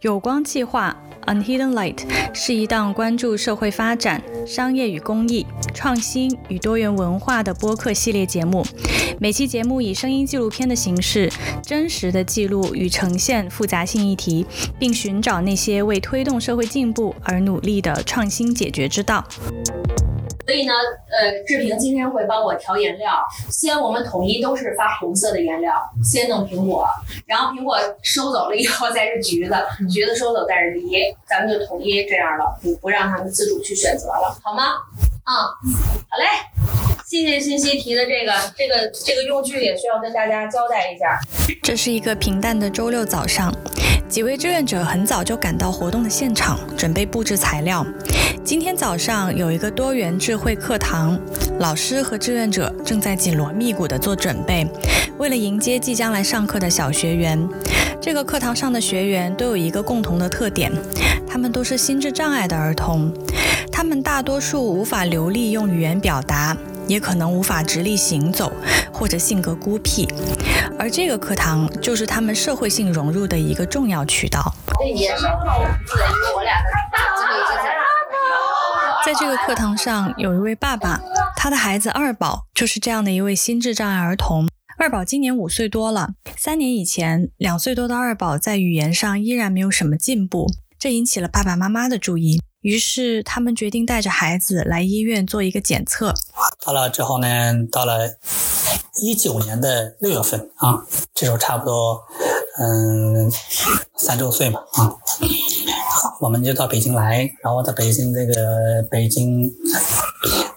有光计划 （Unhidden Light） 是一档关注社会发展、商业与公益、创新与多元文化的播客系列节目。每期节目以声音纪录片的形式，真实的记录与呈现复杂性议题，并寻找那些为推动社会进步而努力的创新解决之道。所以呢，呃，志平今天会帮我调颜料。先我们统一都是发红色的颜料，先弄苹果，然后苹果收走了以后再是橘子，橘子收走再是梨，咱们就统一这样了，不不让他们自主去选择了，好吗？嗯，好嘞。谢谢信息提的这个这个这个用具，也需要跟大家交代一下。这是一个平淡的周六早上，几位志愿者很早就赶到活动的现场，准备布置材料。今天早上有一个多元智慧课堂，老师和志愿者正在紧锣密鼓地做准备，为了迎接即将来上课的小学员。这个课堂上的学员都有一个共同的特点，他们都是心智障碍的儿童，他们大多数无法流利用语言表达。也可能无法直立行走，或者性格孤僻，而这个课堂就是他们社会性融入的一个重要渠道。在这个课堂上，有一位爸爸，他的孩子二宝就是这样的一位心智障碍儿童。二宝今年五岁多了，三年以前，两岁多的二宝在语言上依然没有什么进步，这引起了爸爸妈妈的注意。于是他们决定带着孩子来医院做一个检测。到了之后呢，到了一九年的六月份啊，这时候差不多嗯三周岁嘛啊，我们就到北京来，然后在北京这个北京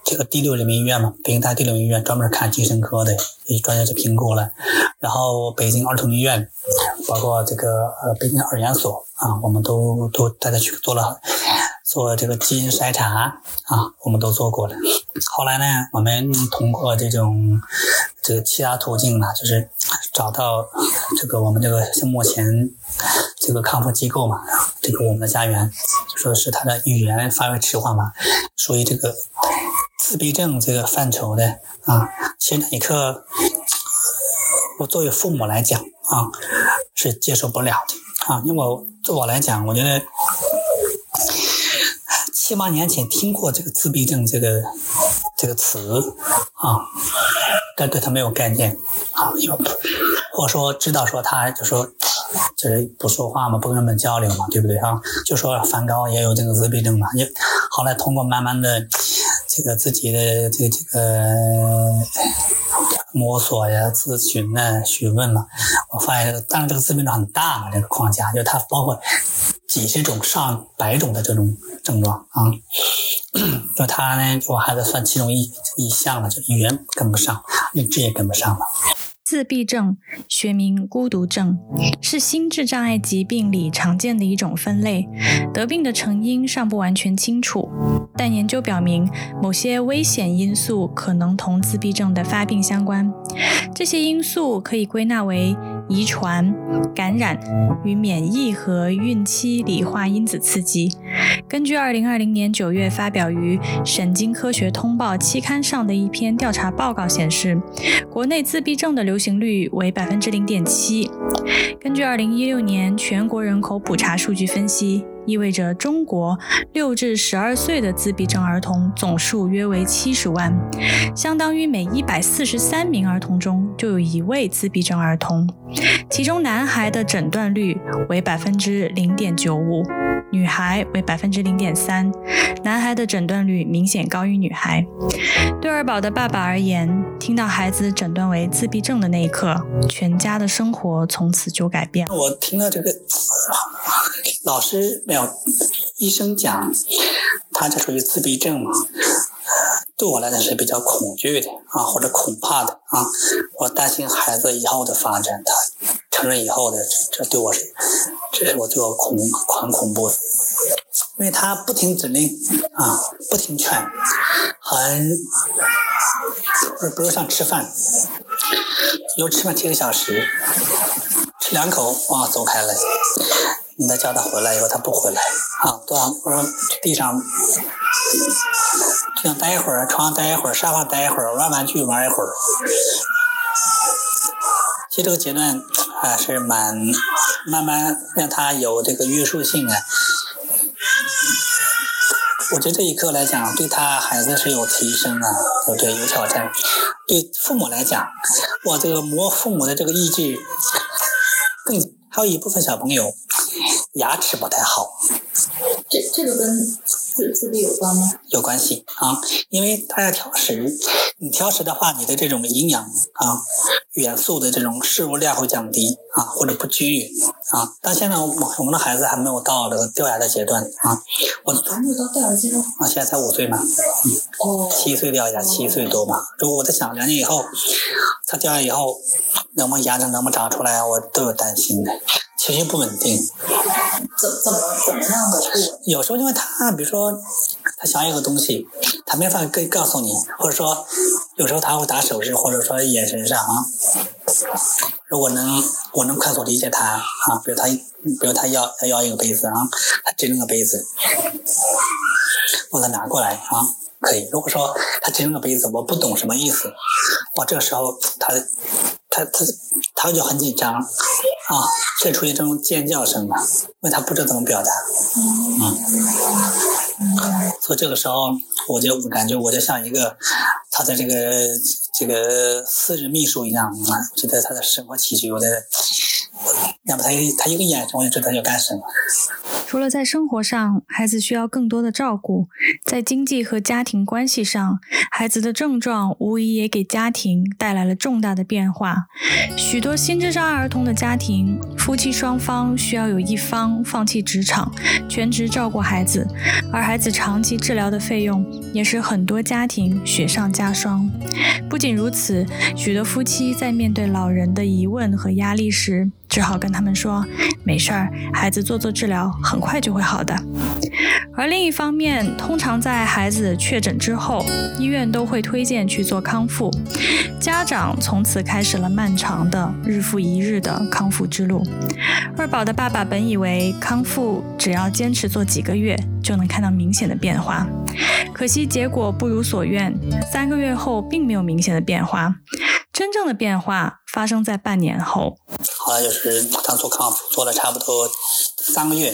这个第六人民医院嘛，北京大第六医院专门看精神科的，一专家去评估了，然后北京儿童医院，包括这个呃北京儿研所啊，我们都都带他去做了。做这个基因筛查啊，我们都做过了。后来呢，我们通过这种这个其他途径呢，就是找到这个我们这个像目前这个康复机构嘛，这个我们的家园，说是他的语言发育迟缓嘛，属于这个自闭症这个范畴的啊。其实那一刻，我作为父母来讲啊，是接受不了的啊，因为我对我来讲，我觉得。七八年前听过这个自闭症这个这个词啊，但对他没有概念啊，或者说知道说他就说就是不说话嘛，不跟人们交流嘛，对不对啊？就说梵高也有这个自闭症嘛，你后来通过慢慢的这个自己的这个这个摸索呀、咨询呐、询问嘛，我发现这个当然这个自闭症很大嘛，这个框架就它包括。几十种、上百种的这种症状啊，就他呢，我孩子算其中一一项了，就语言跟不上，认知也跟不上了。自闭症学名孤独症，是心智障碍疾病里常见的一种分类。得病的成因尚不完全清楚，但研究表明，某些危险因素可能同自闭症的发病相关。这些因素可以归纳为遗传、感染与免疫和孕期理化因子刺激。根据2020年9月发表于《神经科学通报》期刊上的一篇调查报告显示，国内自闭症的流行率为百分之零点七。根据2016年全国人口普查数据分析。意味着中国六至十二岁的自闭症儿童总数约为七十万，相当于每一百四十三名儿童中就有一位自闭症儿童。其中男孩的诊断率为百分之零点九五，女孩为百分之零点三。男孩的诊断率明显高于女孩。对二宝的爸爸而言，听到孩子诊断为自闭症的那一刻，全家的生活从此就改变。我听到这个。老师没有，医生讲，他就属于自闭症嘛，对我来讲是比较恐惧的啊，或者恐怕的啊，我担心孩子以后的发展，他成人以后的，这对我是，这是我对我恐很恐怖的，因为他不听指令啊，不听劝，很，不是不是像吃饭，有吃饭几个小时，吃两口哇走开了。你再叫他回来以后，他不回来啊！对啊我说地上，想待一会儿，床上待一会儿，沙发待一会儿，玩玩具玩一会儿。其实这个阶段还是蛮慢慢让他有这个约束性啊。我觉得这一刻来讲，对他孩子是有提升啊，对不对？有挑战。对父母来讲，我这个磨父母的这个意志，更还有一部分小朋友牙齿不太好。这这个跟自自闭有关吗？有关系啊，因为他要挑食，你挑食的话，你的这种营养啊元素的这种摄入量会降低啊，或者不均匀啊。但现在我我们的孩子还没有到这个掉牙的阶段啊，我还没有到掉牙阶段啊，现在才五岁嘛，哦，七岁掉牙，七岁多嘛。如果我在想两年以后他掉牙以后，能不能牙齿能不能长出来，我都有担心的。情绪不稳定，怎怎么怎么样的不？有时候因为他，比如说他想要一个东西，他没法跟告诉你，或者说有时候他会打手势，或者说眼神上啊，如果能我能快速理解他啊，比如他比如他要他要一个杯子啊，他指那个杯子，我给他拿过来啊，可以。如果说他指那个杯子，我不懂什么意思，哇，这个时候他他他他就很紧张。啊，这出现这种尖叫声了，因为他不知道怎么表达，嗯，所以这个时候我就感觉我就像一个他的这个这个私人秘书一样啊，觉得他的生活起居，我的，要不他一他一个眼神我就知道要干什么。除了在生活上，孩子需要更多的照顾，在经济和家庭关系上，孩子的症状无疑也给家庭带来了重大的变化。许多心智障碍儿童的家庭，夫妻双方需要有一方放弃职场，全职照顾孩子，而孩子长期治疗的费用也是很多家庭雪上加霜。不仅如此，许多夫妻在面对老人的疑问和压力时，只好跟他们说：“没事儿，孩子做做治疗，很快就会好的。”而另一方面，通常在孩子确诊之后，医院都会推荐去做康复，家长从此开始了漫长的日复一日的康复之路。二宝的爸爸本以为康复只要坚持做几个月就能看到明显的变化，可惜结果不如所愿，三个月后并没有明显的变化，真正的变化发生在半年后。后来就是他做康复做了差不多三个月，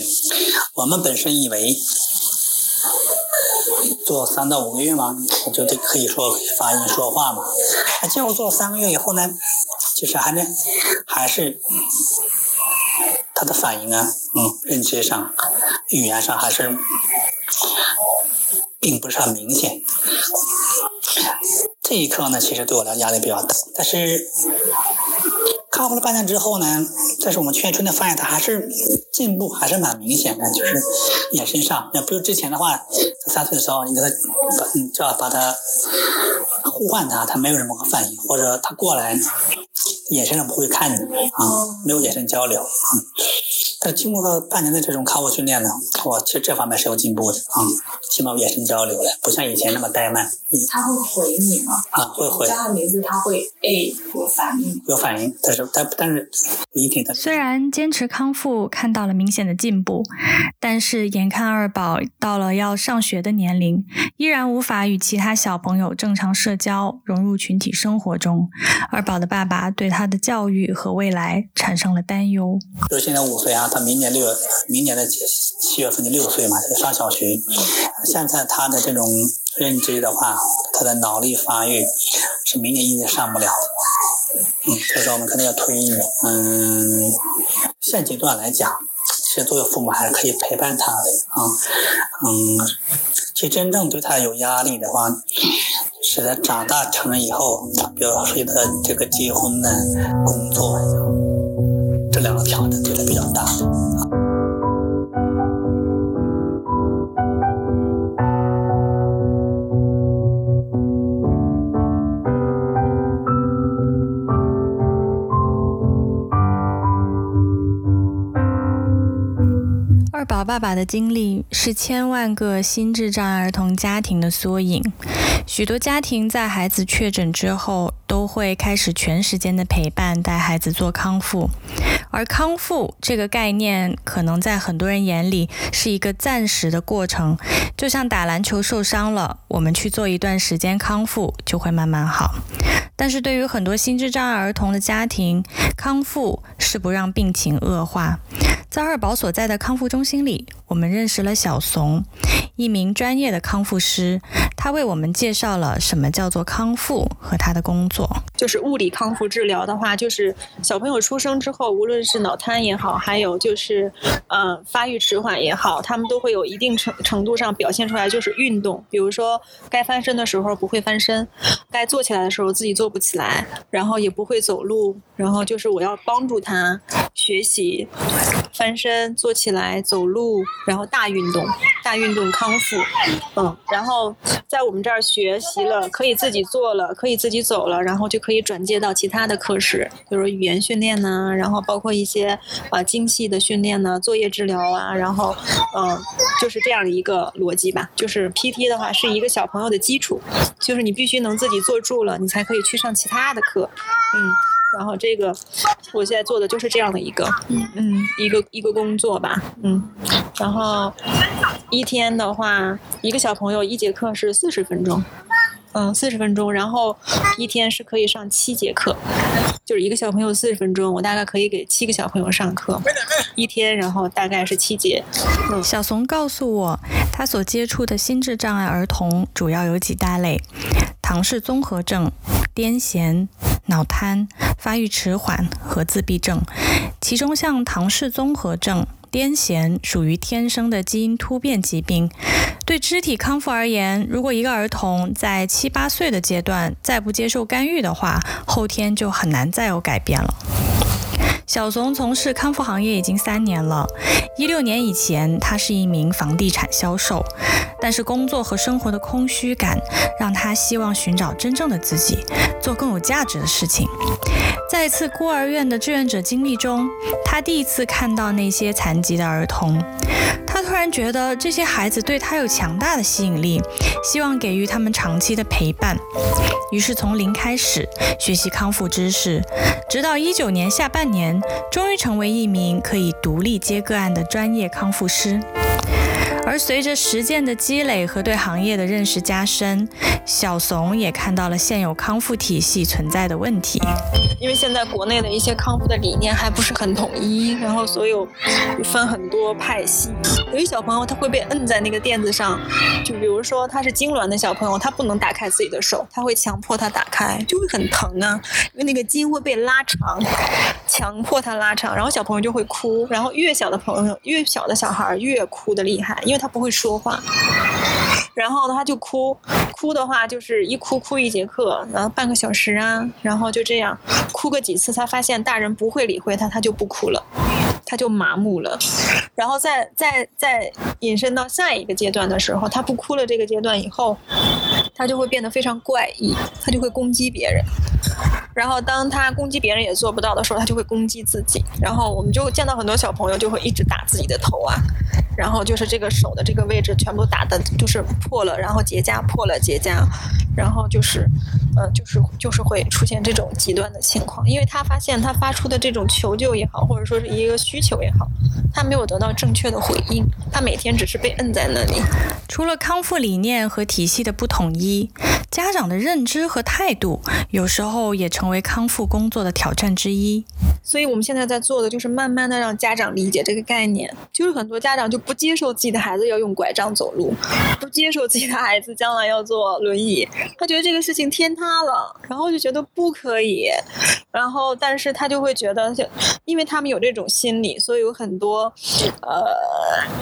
我们本身以为做三到五个月嘛，就得可以说发音说话嘛。那结果做三个月以后呢，就是还是还是他的反应啊，嗯，认知上、语言上还是并不是很明显。这一刻呢，其实对我来压力比较大，但是。康复了半年之后呢，但是我们劝春的发现他还是进步还是蛮明显的，就是眼神上，要不是之前的话，他三岁的时候你给他把嗯就要把他呼唤他，他没有什么反应，或者他过来眼神上不会看你啊，没有眼神交流。但经过了半年的这种康复训练呢，我其实这方面是有进步的啊，起码眼神交流了，不像以前那么怠慢。他会回你吗？啊，会回。叫他名字，他会诶有反应。有反应，但是但但是不一定。虽然坚持康复看到了明显的进步，但是眼看二宝到了要上学的年龄，依然无法与其他小朋友正常社交，融入群体生活中。二宝的爸爸对他的教育和未来产生了担忧。就现在五岁啊。他明年六月，明年的七月份就六岁嘛，就上小学。现在他的这种认知的话，他的脑力发育是明年一年上不了的。嗯，所以说我们可能要推一年。嗯，现阶段来讲，其实作为父母还是可以陪伴他的啊。嗯，其实真正对他有压力的话，是他长大成人以后，比如说他这个结婚呢，工作。这两个挑战爸爸的经历是千万个心智障碍儿童家庭的缩影。许多家庭在孩子确诊之后，都会开始全时间的陪伴，带孩子做康复。而康复这个概念，可能在很多人眼里是一个暂时的过程，就像打篮球受伤了，我们去做一段时间康复，就会慢慢好。但是对于很多心智障碍儿童的家庭，康复是不让病情恶化。在二宝所在的康复中心里，我们认识了小怂，一名专业的康复师。他为我们介绍了什么叫做康复和他的工作。就是物理康复治疗的话，就是小朋友出生之后，无论是脑瘫也好，还有就是呃发育迟缓也好，他们都会有一定程程度上表现出来，就是运动。比如说该翻身的时候不会翻身，该坐起来的时候自己坐不起来，然后也不会走路，然后就是我要帮助他学习。翻身、坐起来、走路，然后大运动、大运动康复，嗯，然后在我们这儿学习了，可以自己做了，可以自己走了，然后就可以转接到其他的课室，比如语言训练呐，然后包括一些啊精细的训练呢，作业治疗啊，然后嗯，就是这样一个逻辑吧。就是 PT 的话是一个小朋友的基础，就是你必须能自己坐住了，你才可以去上其他的课，嗯。然后这个，我现在做的就是这样的一个，嗯，一个一个工作吧，嗯。然后一天的话，一个小朋友一节课是四十分钟，嗯，四十分钟。然后一天是可以上七节课，就是一个小朋友四十分钟，我大概可以给七个小朋友上课，一天，然后大概是七节。小怂告诉我，他所接触的心智障碍儿童主要有几大类：唐氏综合症、癫痫。脑瘫、发育迟缓和自闭症，其中像唐氏综合症、癫痫属于天生的基因突变疾病。对肢体康复而言，如果一个儿童在七八岁的阶段再不接受干预的话，后天就很难再有改变了。小怂从事康复行业已经三年了。一六年以前，他是一名房地产销售，但是工作和生活的空虚感让他希望寻找真正的自己，做更有价值的事情。在一次孤儿院的志愿者经历中，他第一次看到那些残疾的儿童。突然觉得这些孩子对他有强大的吸引力，希望给予他们长期的陪伴。于是从零开始学习康复知识，直到一九年下半年，终于成为一名可以独立接个案的专业康复师。而随着实践的积累和对行业的认识加深，小怂也看到了现有康复体系存在的问题。因为现在国内的一些康复的理念还不是很统一，然后所有分很多派系。有些小朋友他会被摁在那个垫子上，就比如说他是痉挛的小朋友，他不能打开自己的手，他会强迫他打开，就会很疼啊，因为那个筋会被拉长，强迫他拉长，然后小朋友就会哭，然后越小的朋友越小的小孩越哭的厉害，因为。他不会说话，然后他就哭，哭的话就是一哭哭一节课，然后半个小时啊，然后就这样哭个几次，他发现大人不会理会他，他就不哭了，他就麻木了，然后再再再引申到下一个阶段的时候，他不哭了这个阶段以后，他就会变得非常怪异，他就会攻击别人。然后当他攻击别人也做不到的时候，他就会攻击自己。然后我们就见到很多小朋友就会一直打自己的头啊，然后就是这个手的这个位置全部打的就是破了，然后结痂破了结痂，然后就是，呃，就是就是会出现这种极端的情况，因为他发现他发出的这种求救也好，或者说是一个需求也好，他没有得到正确的回应，他每天只是被摁在那里。除了康复理念和体系的不统一，家长的认知和态度有时候也成。为康复工作的挑战之一，所以我们现在在做的就是慢慢的让家长理解这个概念。就是很多家长就不接受自己的孩子要用拐杖走路，不接受自己的孩子将来要坐轮椅，他觉得这个事情天塌了，然后就觉得不可以。然后，但是他就会觉得，因为他们有这种心理，所以有很多呃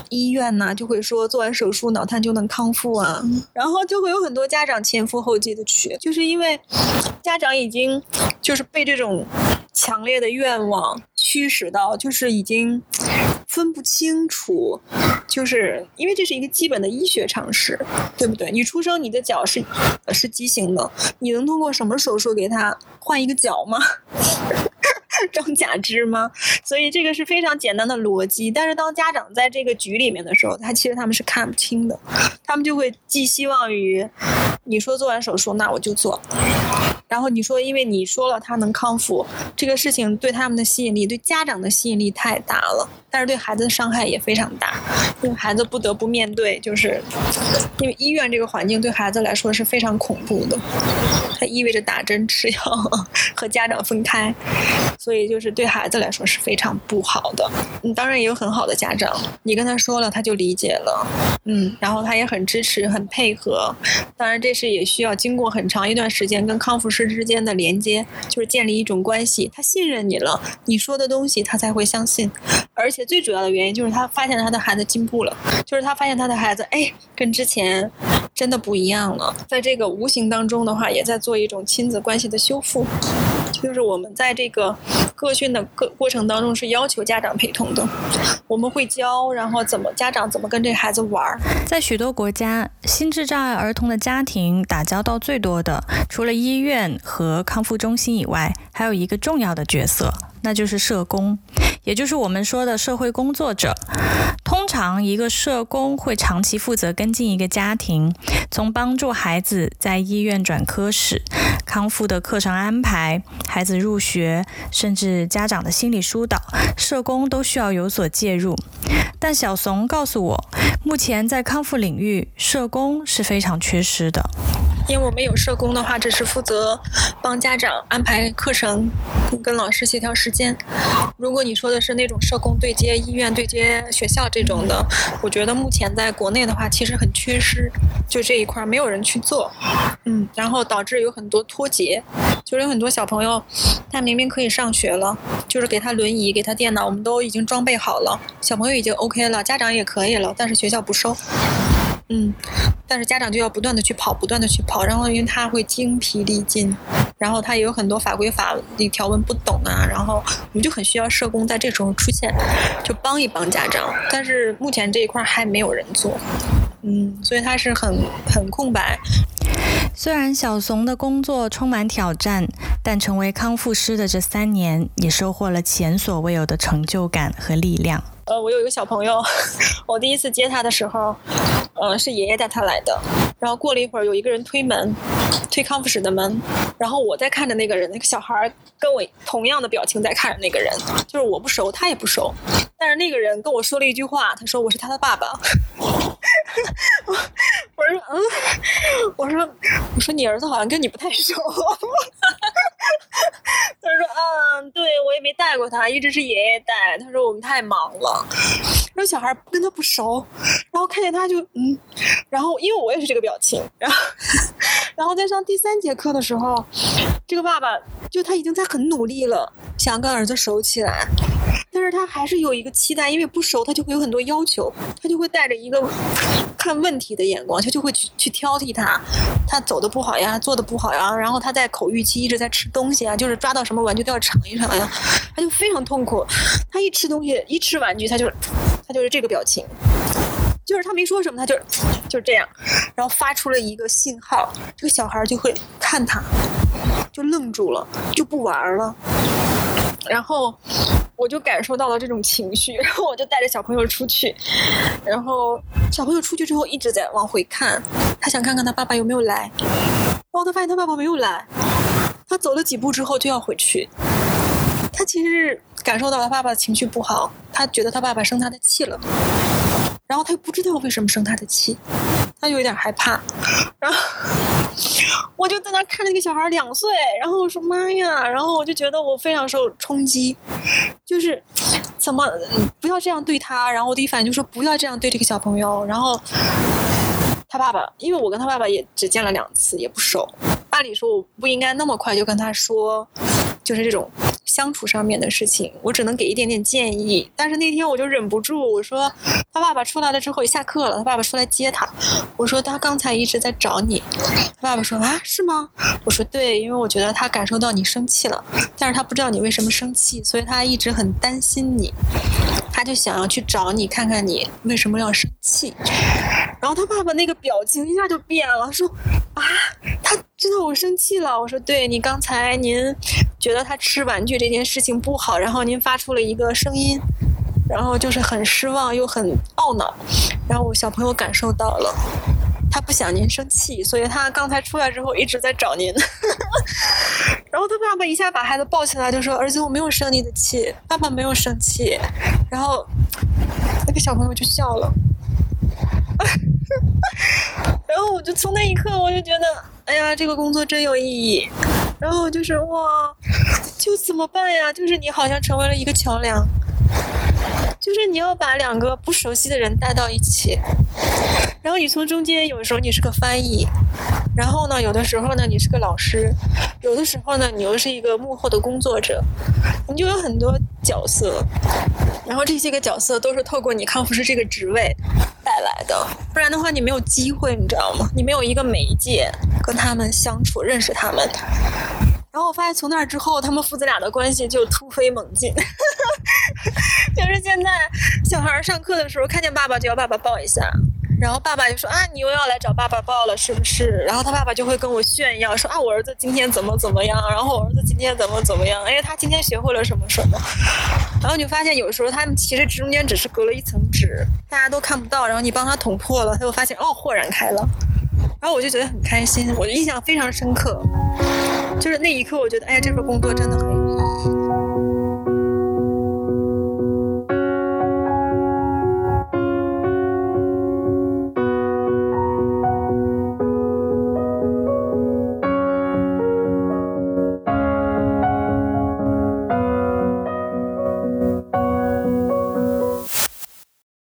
医院呢就会说做完手术脑瘫就能康复啊，然后就会有很多家长前赴后继的去，就是因为家长已经。就是被这种强烈的愿望驱使到，就是已经分不清楚，就是因为这是一个基本的医学常识，对不对？你出生你的脚是是畸形的，你能通过什么手术给他换一个脚吗？装假肢吗？所以这个是非常简单的逻辑。但是当家长在这个局里面的时候，他其实他们是看不清的，他们就会寄希望于你说做完手术，那我就做。然后你说，因为你说了他能康复，这个事情对他们的吸引力，对家长的吸引力太大了，但是对孩子的伤害也非常大，因为孩子不得不面对，就是因为医院这个环境对孩子来说是非常恐怖的，它意味着打针吃药和家长分开，所以就是对孩子来说是非常不好的。嗯，当然也有很好的家长，你跟他说了，他就理解了，嗯，然后他也很支持、很配合。当然，这是也需要经过很长一段时间跟康复师之间的连接，就是建立一种关系，他信任你了，你说的东西他才会相信。而且最主要的原因就是他发现他的孩子进步了，就是他发现他的孩子，哎，跟之前真的不一样了。在这个无形当中的话，也在做一种亲子关系的修复。就是我们在这个个训的过过程当中是要求家长陪同的，我们会教，然后怎么家长怎么跟这孩子玩儿。在许多国家，心智障碍儿童的家庭打交道最多的，除了医院和康复中心以外，还有一个重要的角色，那就是社工，也就是我们说的社会工作者。通常，一个社工会长期负责跟进一个家庭，从帮助孩子在医院转科室、康复的课程安排、孩子入学，甚至是家长的心理疏导，社工都需要有所介入。但小怂告诉我，目前在康复领域，社工是非常缺失的。因为我们有社工的话，只是负责帮家长安排课程，跟老师协调时间。如果你说的是那种社工对接医院、对接学校这种的，我觉得目前在国内的话，其实很缺失，就这一块没有人去做，嗯，然后导致有很多脱节，就是有很多小朋友，他明明可以上学了，就是给他轮椅、给他电脑，我们都已经装备好了，小朋友已经 OK 了，家长也可以了，但是学校不收。嗯，但是家长就要不断的去跑，不断的去跑，然后因为他会精疲力尽，然后他也有很多法规法律条文不懂啊，然后我们就很需要社工在这时候出现，就帮一帮家长。但是目前这一块还没有人做，嗯，所以他是很很空白。虽然小怂的工作充满挑战，但成为康复师的这三年，也收获了前所未有的成就感和力量。呃，我有一个小朋友，我第一次接他的时候，呃，是爷爷带他来的。然后过了一会儿，有一个人推门，推康复室的门，然后我在看着那个人，那个小孩跟我同样的表情在看着那个人，就是我不熟，他也不熟，但是那个人跟我说了一句话，他说我是他的爸爸。我说嗯，我说我说你儿子好像跟你不太熟。他说嗯，对我也没带他，一直是爷爷带。他说我们太忙了。那小孩跟他不熟，然后看见他就嗯，然后因为我也是这个表情，然后 然后在上第三节课的时候，这个爸爸就他已经在很努力了，想跟儿子熟起来，但是他还是有一个期待，因为不熟，他就会有很多要求，他就会带着一个看问题的眼光，他就会去去挑剔他，他走的不好呀，做的不好呀，然后他在口欲期一直在吃东西啊，就是抓到什么玩具都要尝一尝呀，他就非常痛苦，他一吃东西一吃玩具他就。他就是这个表情，就是他没说什么，他就就这样，然后发出了一个信号，这个小孩就会看他，就愣住了，就不玩了。然后我就感受到了这种情绪，然后我就带着小朋友出去，然后小朋友出去之后一直在往回看，他想看看他爸爸有没有来，然后他发现他爸爸没有来，他走了几步之后就要回去，他其实。感受到他爸爸的情绪不好，他觉得他爸爸生他的气了，然后他又不知道为什么生他的气，他有点害怕，然后我就在那看着那个小孩两岁，然后我说妈呀，然后我就觉得我非常受冲击，就是怎么不要这样对他，然后我第一反应就说不要这样对这个小朋友，然后他爸爸，因为我跟他爸爸也只见了两次，也不熟，按理说我不应该那么快就跟他说，就是这种。相处上面的事情，我只能给一点点建议。但是那天我就忍不住，我说他爸爸出来了之后，下课了，他爸爸出来接他。我说他刚才一直在找你。他爸爸说啊，是吗？我说对，因为我觉得他感受到你生气了，但是他不知道你为什么生气，所以他一直很担心你，他就想要去找你，看看你为什么要生气。然后他爸爸那个表情一下就变了，说啊，他知道我生气了。我说对，你刚才您。觉得他吃玩具这件事情不好，然后您发出了一个声音，然后就是很失望又很懊恼，然后我小朋友感受到了，他不想您生气，所以他刚才出来之后一直在找您。然后他爸爸一下把孩子抱起来，就说：“儿子，我没有生你的气，爸爸没有生气。”然后那个小朋友就笑了。然后我就从那一刻我就觉得，哎呀，这个工作真有意义。然后就是哇，就怎么办呀？就是你好像成为了一个桥梁，就是你要把两个不熟悉的人带到一起，然后你从中间，有时候你是个翻译，然后呢，有的时候呢你是个老师，有的时候呢你又是一个幕后的工作者，你就有很多角色，然后这些个角色都是透过你康复师这个职位带来的，不然的话你没有机会，你知道吗？你没有一个媒介跟他们相处，认识他们。然后我发现从那之后，他们父子俩的关系就突飞猛进。就是现在小孩上课的时候，看见爸爸就要爸爸抱一下，然后爸爸就说啊，你又要来找爸爸抱了，是不是？然后他爸爸就会跟我炫耀说啊，我儿子今天怎么怎么样，然后我儿子今天怎么怎么样，哎，他今天学会了什么什么。然后你就发现有时候他们其实中间只是隔了一层纸，大家都看不到，然后你帮他捅破了，他就发现哦，豁然开朗。然后我就觉得很开心，我印象非常深刻。就是那一刻，我觉得，哎呀，这份工作真的很。